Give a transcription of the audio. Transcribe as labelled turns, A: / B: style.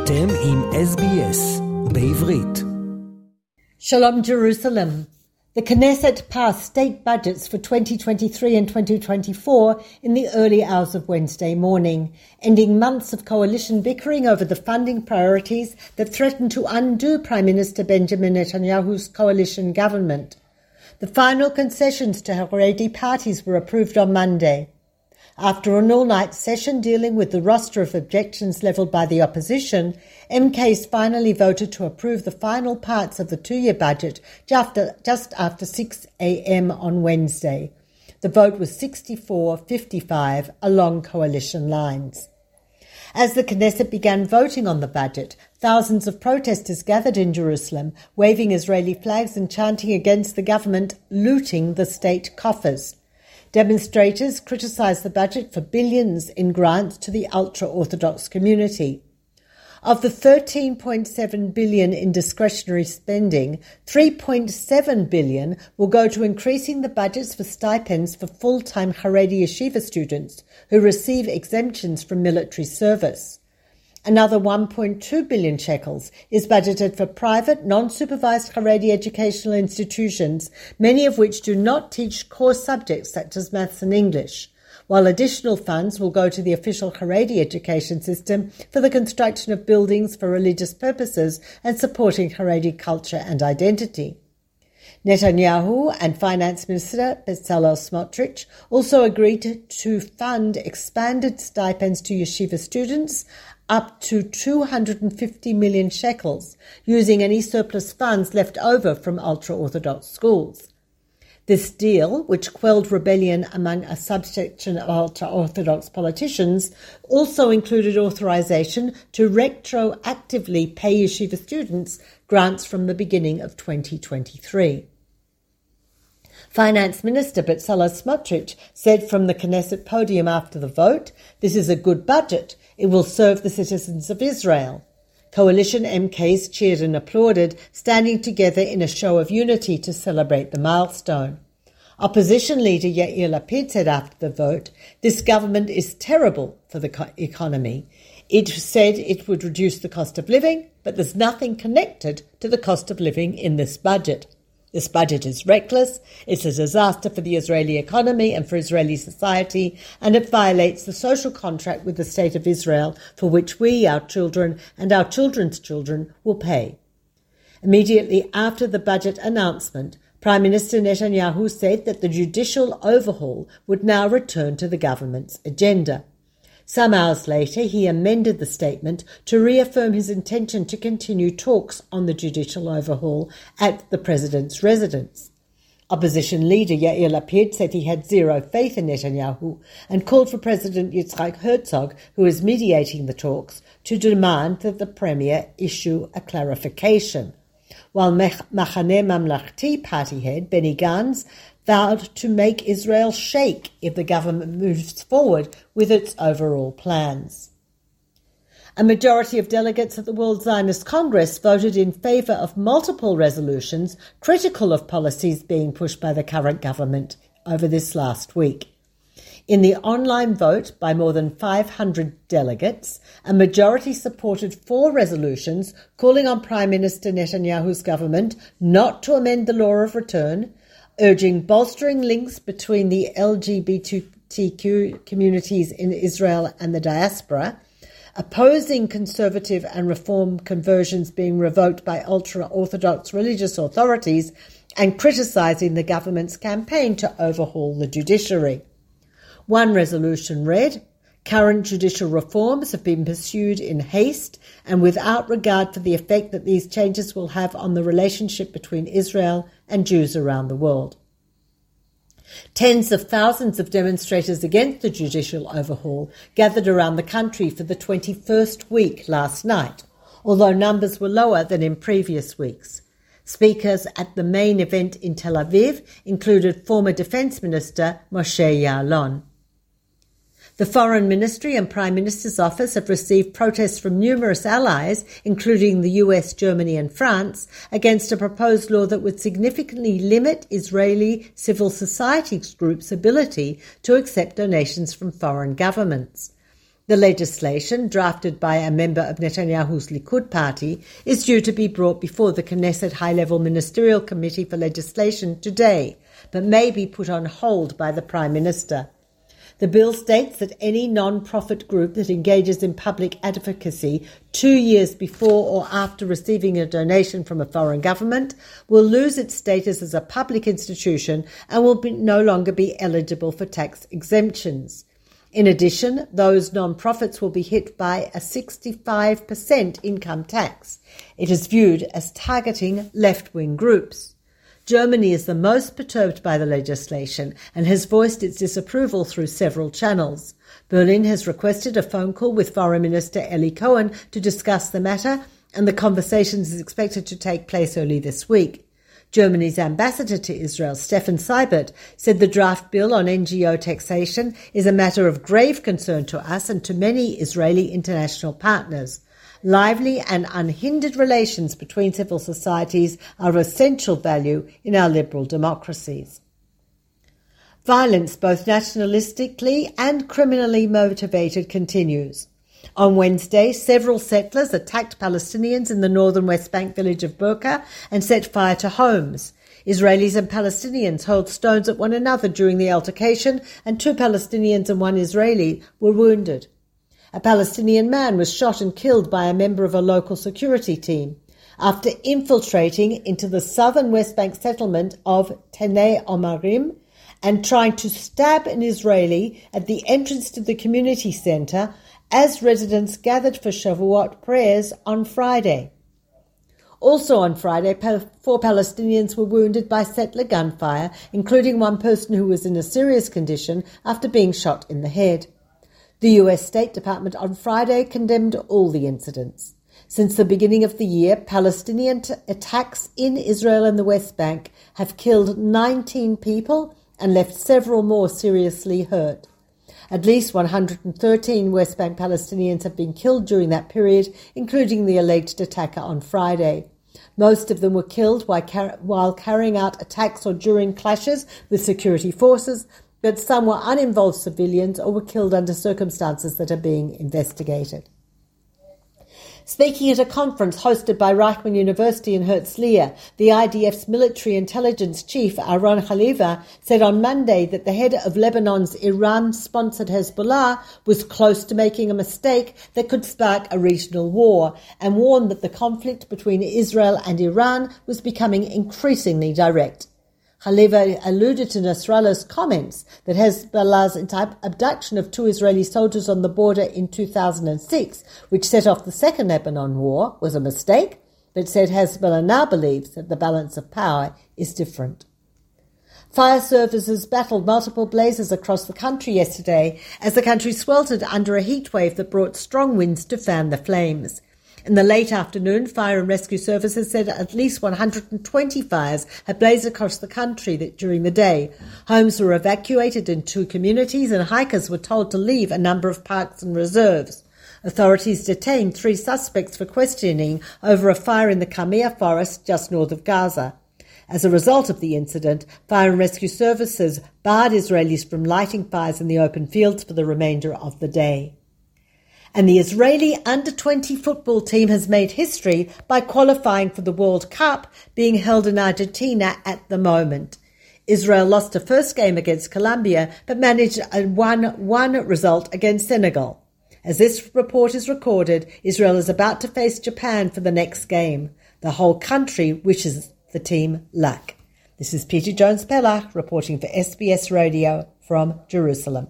A: אתם עם SBS בעברית.
B: Shalom Jerusalem. The Knesset passed state budgets for 2023 and 2024 in the early hours of Wednesday morning, ending months of coalition bickering over the funding priorities that threatened to undo Prime Minister Benjamin Netanyahu's coalition government. The final concessions to Haredi parties were approved on Monday. After an all night session dealing with the roster of objections levelled by the opposition, MKs finally voted to approve the final parts of the two year budget just after, just after 6 a.m. on Wednesday. The vote was 64 55 along coalition lines. As the Knesset began voting on the budget, thousands of protesters gathered in Jerusalem, waving Israeli flags and chanting against the government looting the state coffers. Demonstrators criticised the budget for billions in grants to the ultra Orthodox community. Of the 13.7 billion in discretionary spending, 3.7 billion will go to increasing the budgets for stipends for full-time Haredi yeshiva students who receive exemptions from military service. Another 1.2 billion shekels is budgeted for private, non-supervised Haredi educational institutions, many of which do not teach core subjects such as maths and English, while additional funds will go to the official Haredi education system for the construction of buildings for religious purposes and supporting Haredi culture and identity. Netanyahu and Finance Minister Bezalel Smotrich also agreed to fund expanded stipends to yeshiva students up to 250 million shekels, using any surplus funds left over from ultra Orthodox schools. This deal, which quelled rebellion among a subsection of ultra Orthodox politicians, also included authorization to retroactively pay yeshiva students grants from the beginning of 2023. Finance Minister Bezalel Smotrich said from the Knesset podium after the vote, this is a good budget. It will serve the citizens of Israel. Coalition MKs cheered and applauded, standing together in a show of unity to celebrate the milestone. Opposition leader Yair Lapid said after the vote, this government is terrible for the economy. It said it would reduce the cost of living, but there's nothing connected to the cost of living in this budget. This budget is reckless, it's a disaster for the Israeli economy and for Israeli society, and it violates the social contract with the State of Israel for which we, our children, and our children's children will pay. Immediately after the budget announcement, Prime Minister Netanyahu said that the judicial overhaul would now return to the government's agenda. Some hours later, he amended the statement to reaffirm his intention to continue talks on the judicial overhaul at the president's residence. Opposition leader Yair Lapid said he had zero faith in Netanyahu and called for President Yitzhak Herzog, who is mediating the talks, to demand that the premier issue a clarification. While Machaneh Mamlachti party head Benny Gantz vowed to make Israel shake if the government moves forward with its overall plans. A majority of delegates at the World Zionist Congress voted in favour of multiple resolutions critical of policies being pushed by the current government over this last week. In the online vote by more than 500 delegates, a majority supported four resolutions calling on Prime Minister Netanyahu's government not to amend the law of return, urging bolstering links between the LGBTQ communities in Israel and the diaspora, opposing conservative and reform conversions being revoked by ultra Orthodox religious authorities, and criticising the government's campaign to overhaul the judiciary. One resolution read Current judicial reforms have been pursued in haste and without regard for the effect that these changes will have on the relationship between Israel and Jews around the world. Tens of thousands of demonstrators against the judicial overhaul gathered around the country for the 21st week last night, although numbers were lower than in previous weeks. Speakers at the main event in Tel Aviv included former Defence Minister Moshe Ya'alon. The Foreign Ministry and Prime Minister's Office have received protests from numerous allies, including the US, Germany, and France, against a proposed law that would significantly limit Israeli civil society groups' ability to accept donations from foreign governments. The legislation, drafted by a member of Netanyahu's Likud party, is due to be brought before the Knesset High Level Ministerial Committee for Legislation today, but may be put on hold by the Prime Minister. The bill states that any non-profit group that engages in public advocacy two years before or after receiving a donation from a foreign government will lose its status as a public institution and will be, no longer be eligible for tax exemptions. In addition, those non-profits will be hit by a 65% income tax. It is viewed as targeting left-wing groups. Germany is the most perturbed by the legislation and has voiced its disapproval through several channels. Berlin has requested a phone call with Foreign Minister Eli Cohen to discuss the matter, and the conversation is expected to take place early this week. Germany's ambassador to Israel, Stefan Seibert, said the draft bill on NGO taxation is a matter of grave concern to us and to many Israeli international partners. Lively and unhindered relations between civil societies are of essential value in our liberal democracies. Violence, both nationalistically and criminally motivated, continues. On Wednesday, several settlers attacked Palestinians in the northern West Bank village of Burqa and set fire to homes. Israelis and Palestinians hurled stones at one another during the altercation, and two Palestinians and one Israeli were wounded. A Palestinian man was shot and killed by a member of a local security team after infiltrating into the southern West Bank settlement of Tene Omarim and trying to stab an Israeli at the entrance to the community center as residents gathered for Shavuot prayers on Friday. Also on Friday, four Palestinians were wounded by settler gunfire, including one person who was in a serious condition after being shot in the head. The US State Department on Friday condemned all the incidents. Since the beginning of the year, Palestinian t- attacks in Israel and the West Bank have killed 19 people and left several more seriously hurt. At least 113 West Bank Palestinians have been killed during that period, including the alleged attacker on Friday. Most of them were killed while, car- while carrying out attacks or during clashes with security forces, but some were uninvolved civilians or were killed under circumstances that are being investigated. Speaking at a conference hosted by Reichman University in Herzliya, the IDF's military intelligence chief Aaron Haliva said on Monday that the head of Lebanon's Iran-sponsored Hezbollah was close to making a mistake that could spark a regional war and warned that the conflict between Israel and Iran was becoming increasingly direct. Haliva alluded to Nasrallah's comments that Hezbollah's abduction of two Israeli soldiers on the border in 2006, which set off the Second Lebanon War, was a mistake, but said Hezbollah now believes that the balance of power is different. Fire services battled multiple blazes across the country yesterday as the country sweltered under a heat wave that brought strong winds to fan the flames. In the late afternoon, fire and rescue services said at least 120 fires had blazed across the country during the day. Homes were evacuated in two communities and hikers were told to leave a number of parks and reserves. Authorities detained three suspects for questioning over a fire in the Kamia forest just north of Gaza. As a result of the incident, fire and rescue services barred Israelis from lighting fires in the open fields for the remainder of the day. And the Israeli under 20 football team has made history by qualifying for the World Cup being held in Argentina at the moment. Israel lost a first game against Colombia but managed a 1-1 result against Senegal. As this report is recorded, Israel is about to face Japan for the next game. The whole country wishes the team luck. This is Peta Jones Pellach reporting for SBS Radio from Jerusalem.